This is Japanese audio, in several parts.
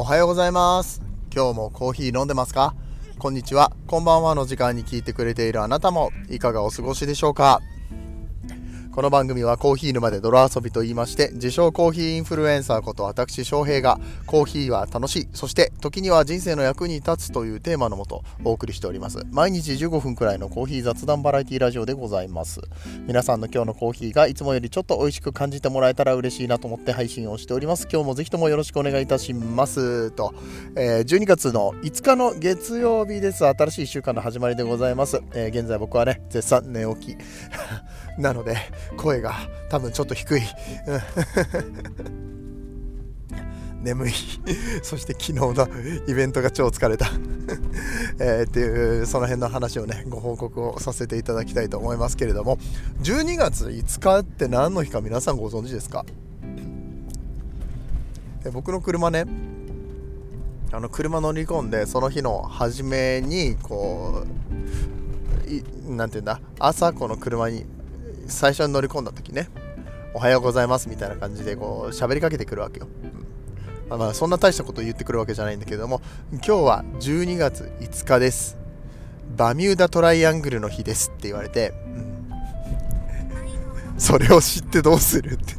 おはようございます。今日もコーヒー飲んでますか？こんにちは。こんばんはの時間に聞いてくれているあなたもいかがお過ごしでしょうか？この番組はコーヒー沼で泥遊びと言いまして自称コーヒーインフルエンサーこと私翔平がコーヒーは楽しいそして時には人生の役に立つというテーマのもとお送りしております。毎日15分くらいのコーヒー雑談バラエティラジオでございます。皆さんの今日のコーヒーがいつもよりちょっと美味しく感じてもらえたら嬉しいなと思って配信をしております。今日もぜひともよろしくお願いいたします。と、えー、12月の5日の月曜日です。新しい1週間の始まりでございます、えー、現在僕はね絶賛寝起き。なので声が多分ちょっと低い。眠い。そして昨日のイベントが超疲れた。えっていうその辺の話をねご報告をさせていただきたいと思いますけれども。12月5日って何の日か皆さんご存知ですか？僕の車ねあの車乗り込んでその日の初めにこう何て言うんだ？朝この車に最初に乗り込んだ時ねおはようございますみたいな感じでこう喋りかけてくるわけよ、うん。まあ、そんな大したこと言ってくるわけじゃないんだけども今日は12月5日です。バミューダトライアングルの日ですって言われて、うん、それを知ってどうするって。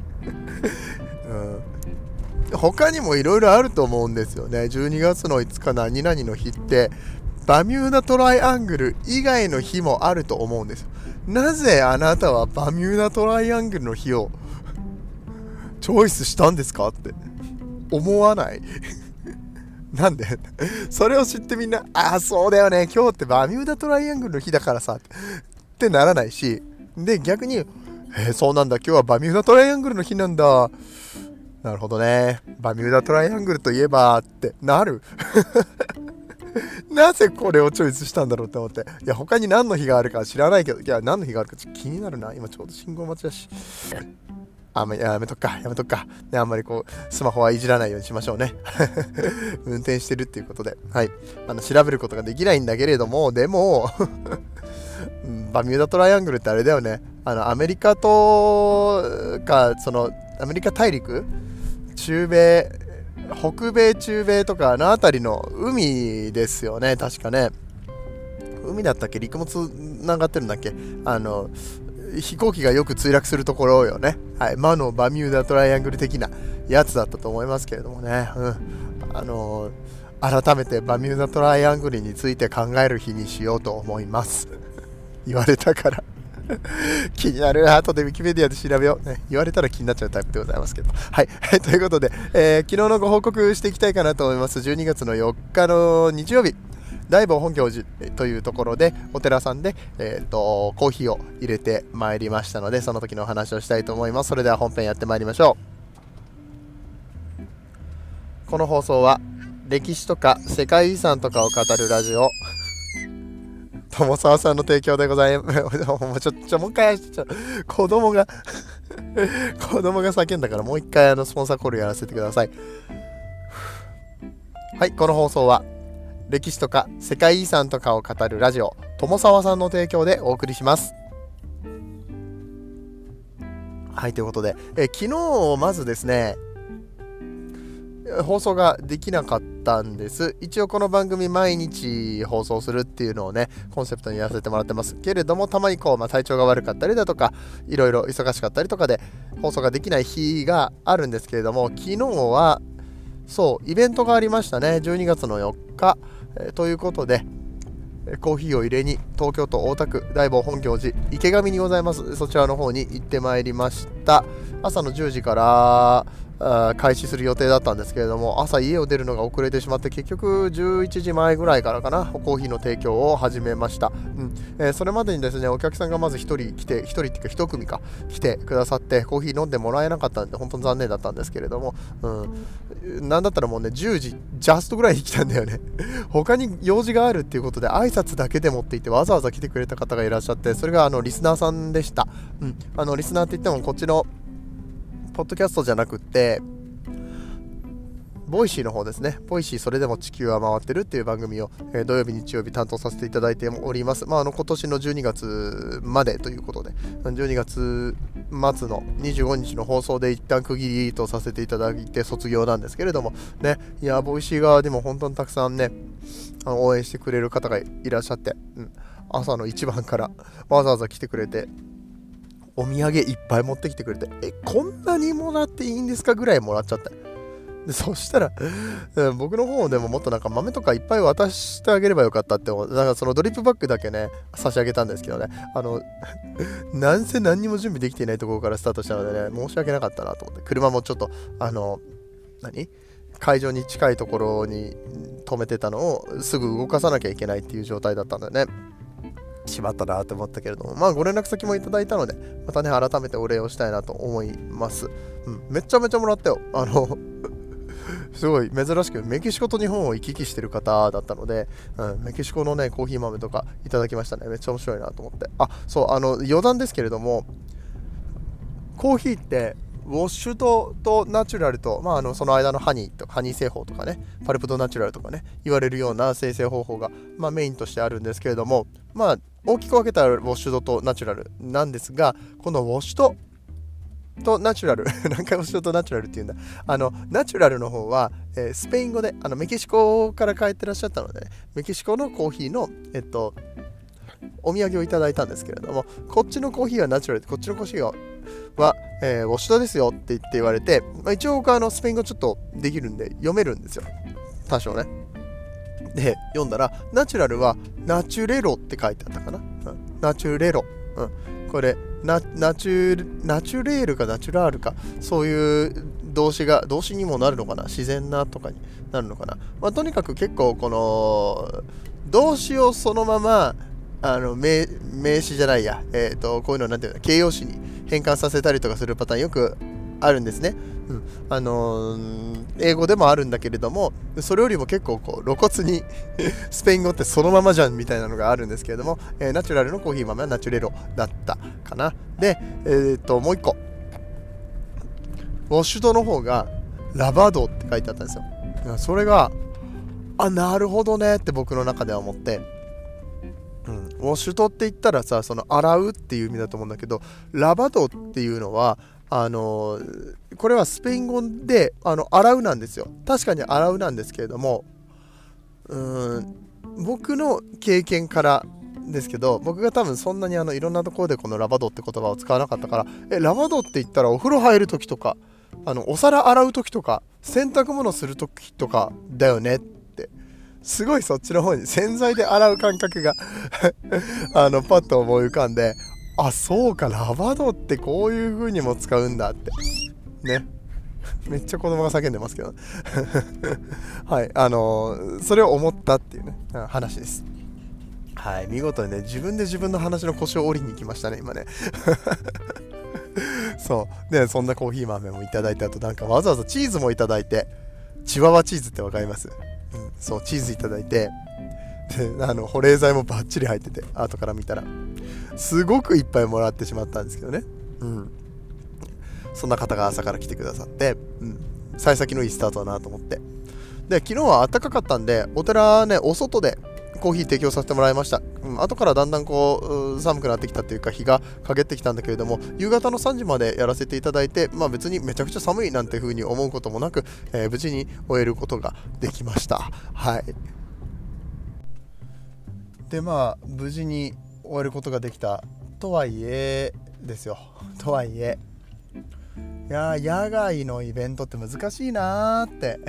うん、他にもいろいろあると思うんですよね。12月の5日何々の日ってバミューダトライアングル以外の日もあると思うんですよ。なぜあなたはバミューダトライアングルの日をチョイスしたんですかって。思わない。なんで？それを知ってみんな、ああ、そうだよね、今日ってバミューダトライアングルの日だからさ、ってならないし、で、逆に、えー、そうなんだ、今日はバミューダトライアングルの日なんだ。なるほどね。バミューダトライアングルといえばってなる。なぜこれをチョイスしたんだろうって思って。いや、他に何の日があるか知らないけど、いや、何の日があるかちょっと気になるな。今ちょうど信号待ちだし。あんやめとくか、やめとくか。ね、あんまりこう、スマホはいじらないようにしましょうね。運転してるっていうことで。はい。あの、調べることができないんだけれども、でも バミューダトライアングルってあれだよね。あの、アメリカとか、その、アメリカ大陸中米北米、中米とかあの辺りの海ですよね、確かね。海だったっけ？陸もつながってるんだっけ？あの、飛行機がよく墜落するところよね。はい。魔のバミューダトライアングル的なやつだったと思いますけれどもね。うん。あの、改めてバミューダトライアングルについて考える日にしようと思います。言われたから 気になる。後でウィキペディアで調べよう、ね。言われたら気になっちゃうタイプでございますけど。はい。ということで、えー、昨日のご報告していきたいかなと思います。12月の4日の日曜日。大坊本教寺というところでお寺さんで、えーと、コーヒーを入れてまいりましたのでその時のお話をしたいと思いますそれでは本編やってまいりましょうこの放送は歴史とか世界遺産とかを語るラジオ友沢さんの提供でございます。もうちょ、ちょ、もう一回、ちょ、子供が子供が叫んだからもう一回あのスポンサーコールやらせてください。はい、この放送は歴史とか世界遺産とかを語るラジオ、友沢さんの提供でお送りします。はい、ということで、え昨日まずですね、放送ができなかったんです。一応この番組毎日放送するっていうのをね、コンセプトにやらせてもらってますけれども、たまにこう、まあ、体調が悪かったりだとか、いろいろ忙しかったりとかで放送ができない日があるんですけれども、昨日は、そう、イベントがありましたね。12月の4日。えー、ということで、コーヒーを入れに東京都大田区大坊本行寺池上にございますそちらの方に行ってまいりました朝の10時から開始する予定だったんですけれども朝家を出るのが遅れてしまって結局11時前ぐらいからかなコーヒーの提供を始めました、うん。えー、それまでにですねお客さんがまず1人来て1人っていうか1組か来てくださってコーヒー飲んでもらえなかったんで本当に残念だったんですけれども、うん、なんだったらもうね10時ジャストぐらいに来たんだよね。他に用事があるっていうことで挨拶だけで持っていてわざわざ来てくれた方がいらっしゃってそれがあのリスナーさんでした、うん、あのリスナーって言ってもこっちのポッドキャストじゃなくって、 Voicy の方ですね。 Voicy それでも地球は回ってるっていう番組を、えー、土曜日、日曜日担当させていただいております。まあ、あの今年の12月までということで、12月末の25日の放送で一旦区切りとさせていただいて卒業なんですけれども、ね、いや、 Voicy 側でも本当にたくさんね、あの応援してくれる方がいらっしゃって、うん、朝の一番からわざわざ来てくれて、お土産いっぱい持ってきてくれて、え、こんなにもらっていいんですかぐらいもらっちゃった。でそしたら、僕の方でももっとなんか豆とかいっぱい渡してあげればよかったって思う。だかそのドリップバッグだけね、差し上げたんですけどね、あの、なんせ何にも準備できていないところからスタートしたのでね、申し訳なかったなと思って、車もちょっと、あの、何？会場に近いところに止めてたのをすぐ動かさなきゃいけないっていう状態だったんでね。しまったなと思ったけれども、まあご連絡先もいただいたので、またね、改めてお礼をしたいなと思います。うん、めちゃめちゃもらったよ。あの すごい珍しくメキシコと日本を行き来してる方だったので、うん、メキシコのねコーヒー豆とかいただきましたねめっちゃ面白いなと思ってあそうあの余談ですけれどもコーヒーってウォッシュととナチュラルと、まあ、あのその間のハニーとハニー製法とかねパルプドナチュラルとかね言われるような生成方法が、まあ、メインとしてあるんですけれどもまあ大きく分けたらウォッシュドとナチュラルなんですがこのウォッシュドとナチュラル何回もしようとナチュラルって言うんだ。あのナチュラルの方は、えー、スペイン語であのメキシコから帰ってらっしゃったので、ね、メキシコのコーヒーのえっとお土産をいただいたんですけれどもこっちのコーヒーはナチュラルでこっちのコーヒーはは、えー、ウォッシュドですよって言って言われて、まあ、一応僕はあのスペイン語ちょっとできるんで読めるんですよ。多少ね。で読んだらナチュラルはナチュレロって書いてあったかな、うん、ナチュレロ、うん、これナナチュナチュレールかナチュラールかそういう動詞が動詞にもなるのかな。自然なとかになるのかな、まあ、とにかく結構この動詞をそのままあの名名詞じゃないや、えーと、こういうのなんていうの形容詞に変換させたりとかするパターンよくあるんですね。うん、あのー、英語でもあるんだけれどもそれよりも結構こう露骨に スペイン語ってそのままじゃんみたいなのがあるんですけれども、えー、ナチュラルのコーヒー豆はナチュレロだったかな。で、えー、っともう一個。ウォッシュドの方がラバドって書いてあったんですよ。それがあなるほどねって僕の中では思って。うん、ウォッシュドって言ったらさその洗うっていう意味だと思うんだけどラバドっていうのはあのこれはスペイン語であの洗うなんですよ。確かに洗うなんですけれどもうん僕の経験からですけど僕が多分そんなにあのいろんなところでこのラバドって言葉を使わなかったからえラバドって言ったらお風呂入る時とかあのお皿洗う時とか洗濯物する時とかだよねってすごいそっちの方に洗剤で洗う感覚が あのパッと思い浮かんであそうかラバドってこういう風にも使うんだって。ね。めっちゃ子供が叫んでますけど。はいあのー、それを思ったっていうね話です。はい見事にね自分で自分の話の腰を折りに行きましたね今ね。そう。でそんなコーヒー豆もいただいた後なんかわざわざチーズもいただいてチワワチーズって分かります、うん、そうチーズいただいてであの保冷剤もバッチリ入ってて後から見たら。すごくいっぱいもらってしまったんですけどね。うん。そんな方が朝から来てくださって、うん、幸先のいいスタートだなと思って。で昨日は暖かかったんでお寺ねお外でコーヒー提供させてもらいました、うん、後からだんだんこう寒くなってきたというか日が陰ってきたんだけれども夕方の3時までやらせていただいてまあ別にめちゃくちゃ寒いなんていう風に思うこともなく、えー、無事に終えることができました。はい。でまあ無事に終えることができたとはいえですよ。とはいえ。いや野外のイベントって難しいなーって。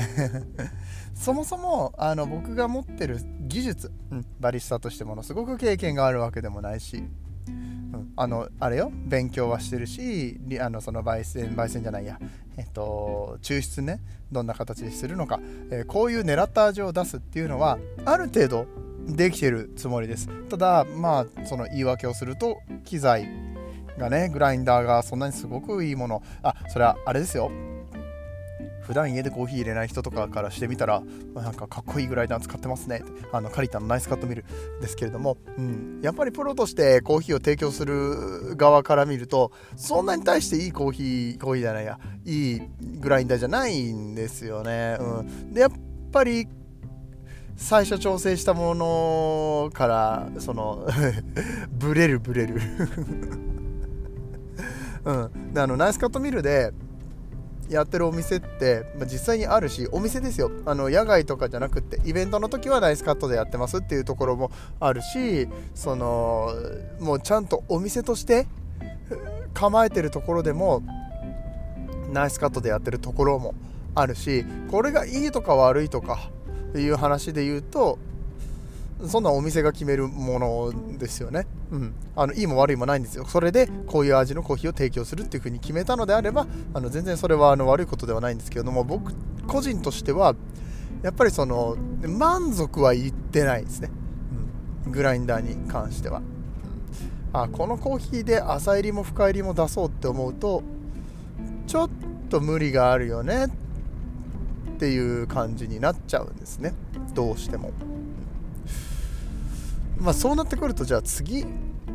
そもそもあの僕が持ってる技術、うん、バリスタとしてものすごく経験があるわけでもないし、うん、あのあれよ勉強はしてるしあのその焙煎焙煎じゃないや。えっと抽出ねどんな形でするのか、えー、こういう狙った味を出すっていうのはある程度できてるつもりです。ただまあその言い訳をすると機材がねグラインダーがそんなにすごくいいもの。あそれはあれですよ。普段家でコーヒー入れない人とかからしてみたら、なんかかっこいいグライダー使ってますね。あのカリタのナイスカットミルですけれども、うん、やっぱりプロとしてコーヒーを提供する側から見るとそんなに対していいコーヒーコーヒーじゃないやいいグラインダーじゃないんですよね、うん、でやっぱり最初調整したものからそのブレるブレる。うん、であのナイスカットミルでやってるお店って、まあ、実際にあるしお店ですよ。あの野外とかじゃなくってイベントの時はナイスカットでやってますっていうところもあるしそのもうちゃんとお店として構えてるところでもナイスカットでやってるところもあるしこれがいいとか悪いとかいう話で言うとそんなお店が決めるものですよね。うん、あのいいも悪いもないんですよ。それでこういう味のコーヒーを提供するっていうふうに決めたのであればあの全然それはあの悪いことではないんですけれども僕個人としてはやっぱりその満足はいってないですね、うん、グラインダーに関しては、うん、あこのコーヒーで浅入りも深入りも出そうって思うとちょっと無理があるよねっていう感じになっちゃうんですね。どうしても。まあ、そうなってくるとじゃあ次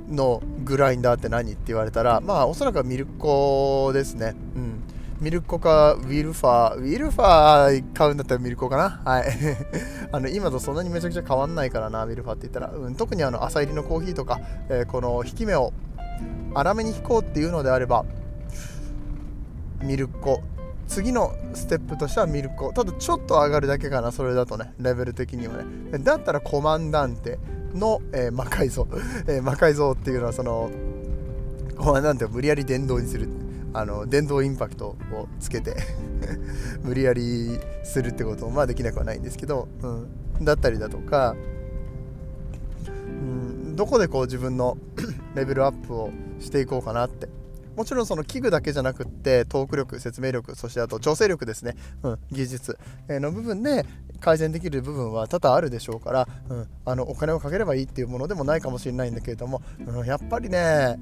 のグラインダーって何って言われたらまあおそらくはミルコですね。うん。ミルコかウィルファー。ウィルファー買うんだったらミルコかな。はい。あの今とそんなにめちゃくちゃ変わんないからなウィルファーって言ったら、うん、特にあの朝入りのコーヒーとか、えー、この引き目を粗めに引こうっていうのであればミルコ。次のステップとしてはミルコただちょっと上がるだけかなそれだとねレベル的にはね。だったらコマンダンテの、えー、魔改造、えー、魔改造っていうのはそのこうなんて無理やり電動にする。あの電動インパクトをつけて 無理やりするってこともまあできなくはないんですけど、うん、だったりだとか、うん、どこでこう自分の レベルアップをしていこうかなってもちろんその器具だけじゃなくってトーク力説明力そしてあと調整力ですね、うん、技術。の部分で改善できる部分は多々あるでしょうから、うん、あのお金をかければいいっていうものでもないかもしれないんだけれども、うん、やっぱりね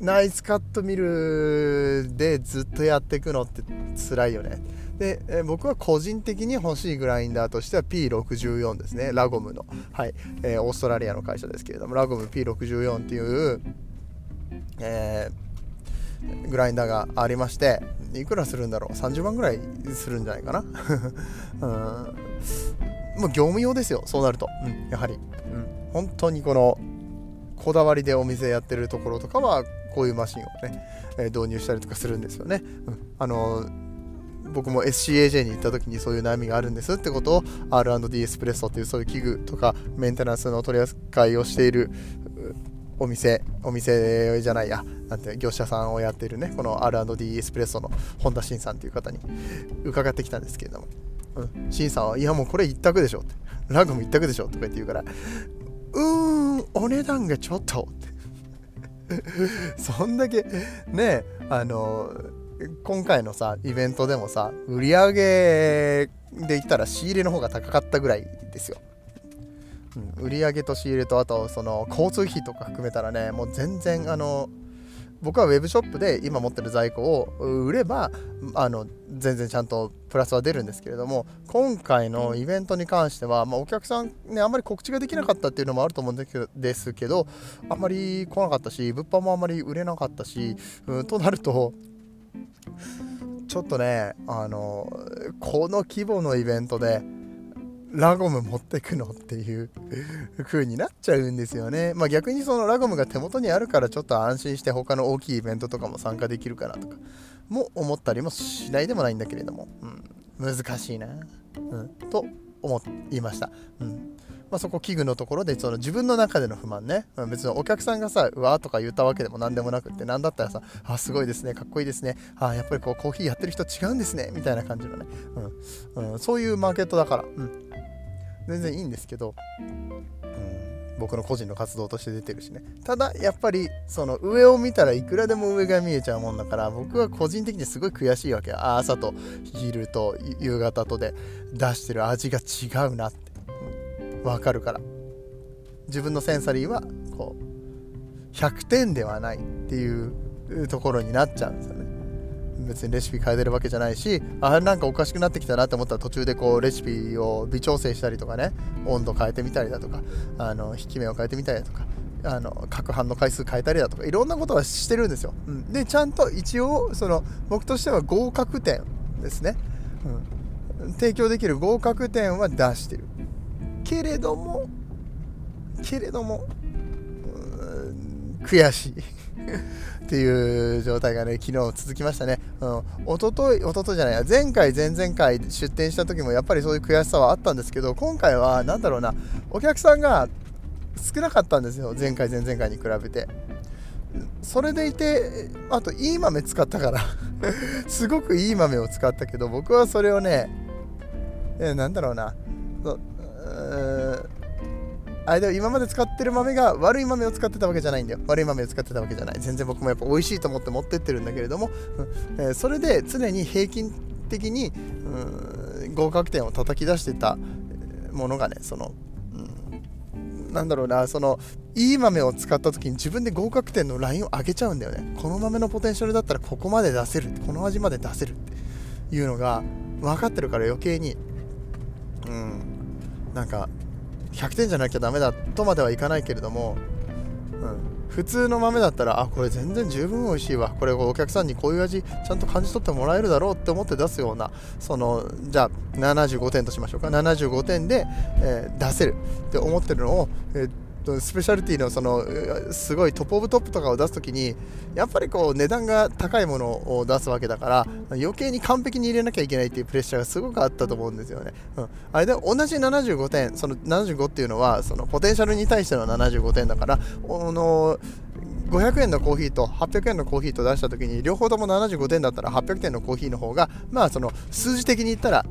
ナイスカットミルでずっとやっていくのって辛いよね。で、え僕は個人的に欲しいグラインダーとしては P64 ですね、ラゴムの、はい。えー、オーストラリアの会社ですけれども、ラゴム P64 っていう、えー、グラインダーがありましていくらするんだろう？30万ぐらいするんじゃないかな？うん。もう業務用ですよそうなると、うん、やはり、うん、本当にこのこだわりでお店やってるところとかはこういうマシンをね、えー、導入したりとかするんですよね、うん、あの僕も SCAJ に行った時にそういう悩みがあるんですってことを R&D エスプレッソっていうそういう器具とかメンテナンスの取り扱いをしているお店、お店じゃないや、なんて業者さんをやっているね、この R&D エスプレッソの本田慎さんという方に伺ってきたんですけれども、うん、さんは、いやもうこれ一択でしょって、ラグも一択でしょとか言って言うから、うーん、お値段がちょっと。って。そんだけ、ね、あの、今回のさ、イベントでもさ、売り上げで言ったら仕入れの方が高かったぐらいですよ。うん、売上と仕入れとあとその交通費とか含めたらねもう全然あの僕はウェブショップで今持ってる在庫を売ればあの全然ちゃんとプラスは出るんですけれども今回のイベントに関しては、まあ、お客さんねあんまり告知ができなかったっていうのもあると思うんですけどあんまり来なかったし物販もあんまり売れなかったし、うん、となるとちょっとねあのこの規模のイベントでラゴム持ってくの？っていう 風になっちゃうんですよね。まあ逆にそのラゴムが手元にあるからちょっと安心して他の大きいイベントとかも参加できるかなとかも思ったりもしないでもないんだけれども、うん、難しいな、うん、と思いました。うん。まあ、そこ器具のところでその自分の中での不満ね、まあ、別にお客さんがさうわーとか言ったわけでも何でもなくって何だったらさあすごいですね。かっこいいですね。あやっぱりこうコーヒーやってる人違うんですね。みたいな感じのね、うん。うん、そういうマーケットだから、うん、全然いいんですけど、うん、僕の個人の活動として出てるしね。ただやっぱりその上を見たらいくらでも上が見えちゃうもんだから僕は個人的にすごい悔しいわけ朝と昼と夕方とで出してる味が違うなって。わかるから。自分のセンサリーはこう100点ではないっていうところになっちゃうんですよね別にレシピ変えてるわけじゃないしあれなんかおかしくなってきたなって思ったら途中でこうレシピを微調整したりとかね温度変えてみたりだとかあの引き目を変えてみたりだとかあの攪拌の回数変えたりだとかいろんなことはしてるんですよ、うん、でちゃんと一応その僕としては合格点ですね、うん、提供できる合格点は出してる。けれどもけれども悔しい。っていう状態がね、昨日続きましたね。うん、おととい、おとといじゃない、前回、前々回出店した時もやっぱりそういう悔しさはあったんですけど、今回は何だろうな、お客さんが少なかったんですよ、前回、前々回に比べて。それでいて、あと、いい豆使ったから。すごくいい豆を使ったけど、僕はそれをね、えなんだろうな。う、あでも今まで使ってる豆が悪い豆を使ってたわけじゃないんだよ。悪い豆を使ってたわけじゃない。全然僕もやっぱ美味しいと思って持ってってるんだけれども、うん。えー、それで常に平均的に、うん、合格点を叩き出してたものがねその、うん、なんだろうなそのいい豆を使った時に自分で合格点のラインを上げちゃうんだよね。この豆のポテンシャルだったらここまで出せるこの味まで出せるっていうのが分かってるから余計にうんなんか100点じゃなきゃダメだとまではいかないけれども、うん、普通の豆だったらあこれ全然十分美味しいわ。これお客さんにこういう味ちゃんと感じ取ってもらえるだろうって思って出すようなそのじゃあ75点としましょうか。75点で、えー、出せるって思ってるのを、えースペシャルティのそのすごいトップオブトップとかを出す時にやっぱりこう値段が高いものを出すわけだから余計に完璧に入れなきゃいけないっていうプレッシャーがすごくあったと思うんですよね。うん、あれで同じ75点その75っていうのはそのポテンシャルに対しての75点だからあの500円のコーヒーと800円のコーヒーと出した時に両方とも75点だったら800点のコーヒーの方がまあその数字的に言ったら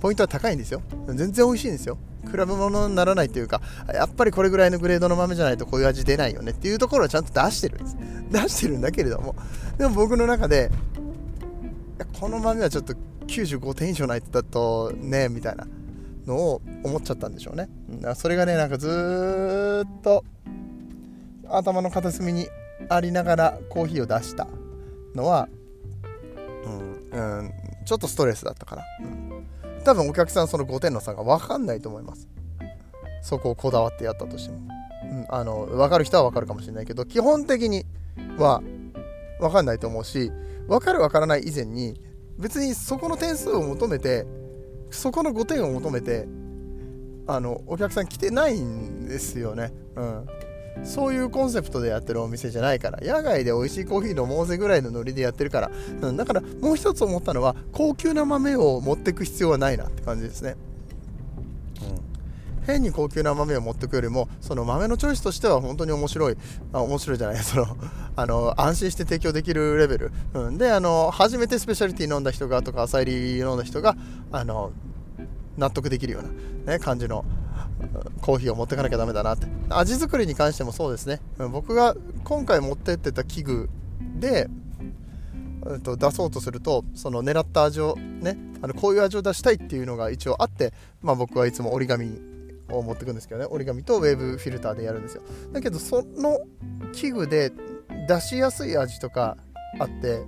ポイントは高いんですよ。全然美味しいんですよ。比べ物にならないというかやっぱりこれぐらいのグレードの豆じゃないとこういう味出ないよね。っていうところはちゃんと出してるんです。出してるんだけれども。でも僕の中でこの豆はちょっと95点以上ないとだとねみたいなのを思っちゃったんでしょうね。それがねなんかずっと頭の片隅にありながらコーヒーを出したのは、うん、うん、ちょっとストレスだったかな、うん。多分お客さんその5点の差が分かんないと思います。そこをこだわってやったとしても、うん、あの分かる人は分かるかもしれないけど基本的には分かんないと思うし分かる分からない以前に別にそこの点数を求めてそこの5点を求めてあのお客さん来てないんですよね。うん。そういうコンセプトでやってるお店じゃないから野外で美味しいコーヒー飲もうぜぐらいのノリでやってるから、うん、だからもう一つ思ったのは高級な豆を持ってく必要はないなって感じですね、うん、変に高級な豆を持ってくよりもその豆のチョイスとしては本当に面白い。あ面白いじゃない。そのあの安心して提供できるレベル、うん、であの初めてスペシャリティ飲んだ人がとか浅入り飲んだ人があの納得できるような、ね、感じのコーヒーを持ってかなきゃダメだなって味作りに関してもそうですね。僕が今回持ってってた器具で、えっと、出そうとするとその狙った味をねあのこういう味を出したいっていうのが一応あって、まあ、僕はいつも折り紙を持ってくんですけどね。折り紙とウェーブフィルターでやるんですよ。だけどその器具で出しやすい味とかあって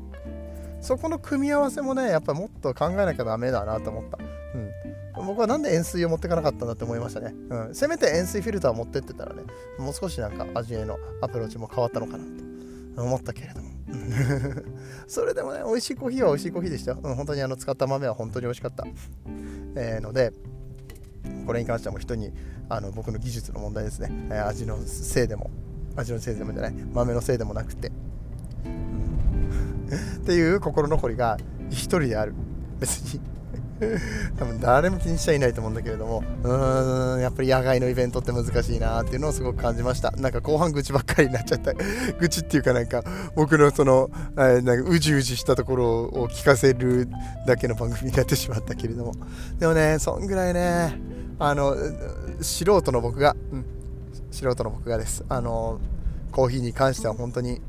そこの組み合わせもねやっぱもっと考えなきゃダメだなと思った。僕はなんで塩水を持ってかなかったんだって思いましたね。うん。せめて塩水フィルターを持ってってたらね、もう少しなんか味へのアプローチも変わったのかなと思ったけれども。それでもね、美味しいコーヒーは美味しいコーヒーでしたよ。うん、本当にあの使った豆は本当に美味しかった。えー、ので、これに関してはもう人にあの僕の技術の問題ですね。えー、味のせいでも、味のせいでもじゃない、豆のせいでもなくて。っていう心残りが一人である。別に 多分誰も気にしちゃいないと思うんだけれどもうーんやっぱり野外のイベントって難しいなっていうのをすごく感じました。なんか後半愚痴ばっかりになっちゃった。愚痴っていうかなんか僕のその、えなんかうじうじしたところを聞かせるだけの番組になってしまったけれども。でもねそんぐらいねあの素人の僕が、うん、素人の僕がです。あのコーヒーに関しては本当に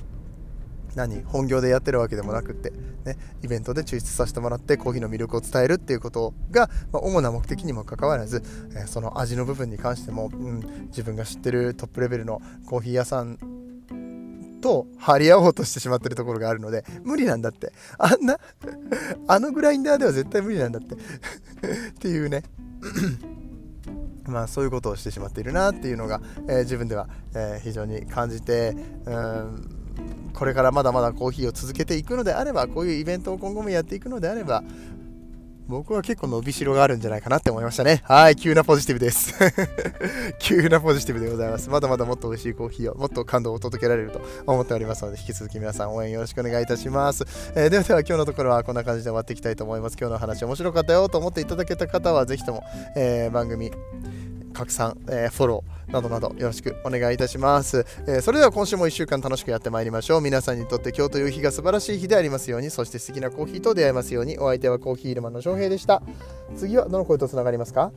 何本業でやってるわけでもなくって、ね、イベントで抽出させてもらってコーヒーの魅力を伝えるっていうことが、まあ、主な目的にもかかわらず、えー、その味の部分に関しても、うん、自分が知ってるトップレベルのコーヒー屋さんと張り合おうとしてしまってるところがあるので無理なんだって。あんなあのグラインダーでは絶対無理なんだって。っていうね。まあそういうことをしてしまっているなっていうのが、えー、自分では、えー、非常に感じてうんこれからまだまだコーヒーを続けていくのであればこういうイベントを今後もやっていくのであれば僕は結構伸びしろがあるんじゃないかなって思いましたね。はい、急なポジティブです。急なポジティブでございます。まだまだもっと美味しいコーヒーを、もっと感動を届けられると思っておりますので、引き続き皆さん応援よろしくお願いいたします。えー、ではでは今日のところはこんな感じで終わっていきたいと思います。今日の話面白かったよと思っていただけた方は、ぜひとも、えー、番組、拡散、えー、フォローなどなどよろしくお願いいたします、えー、それでは今週も1週間楽しくやってまいりましょう。皆さんにとって今日という日が素晴らしい日でありますようにそして素敵なコーヒーと出会えますようにお相手はコーヒールマンの翔平でした。次はどの声とつながりますか？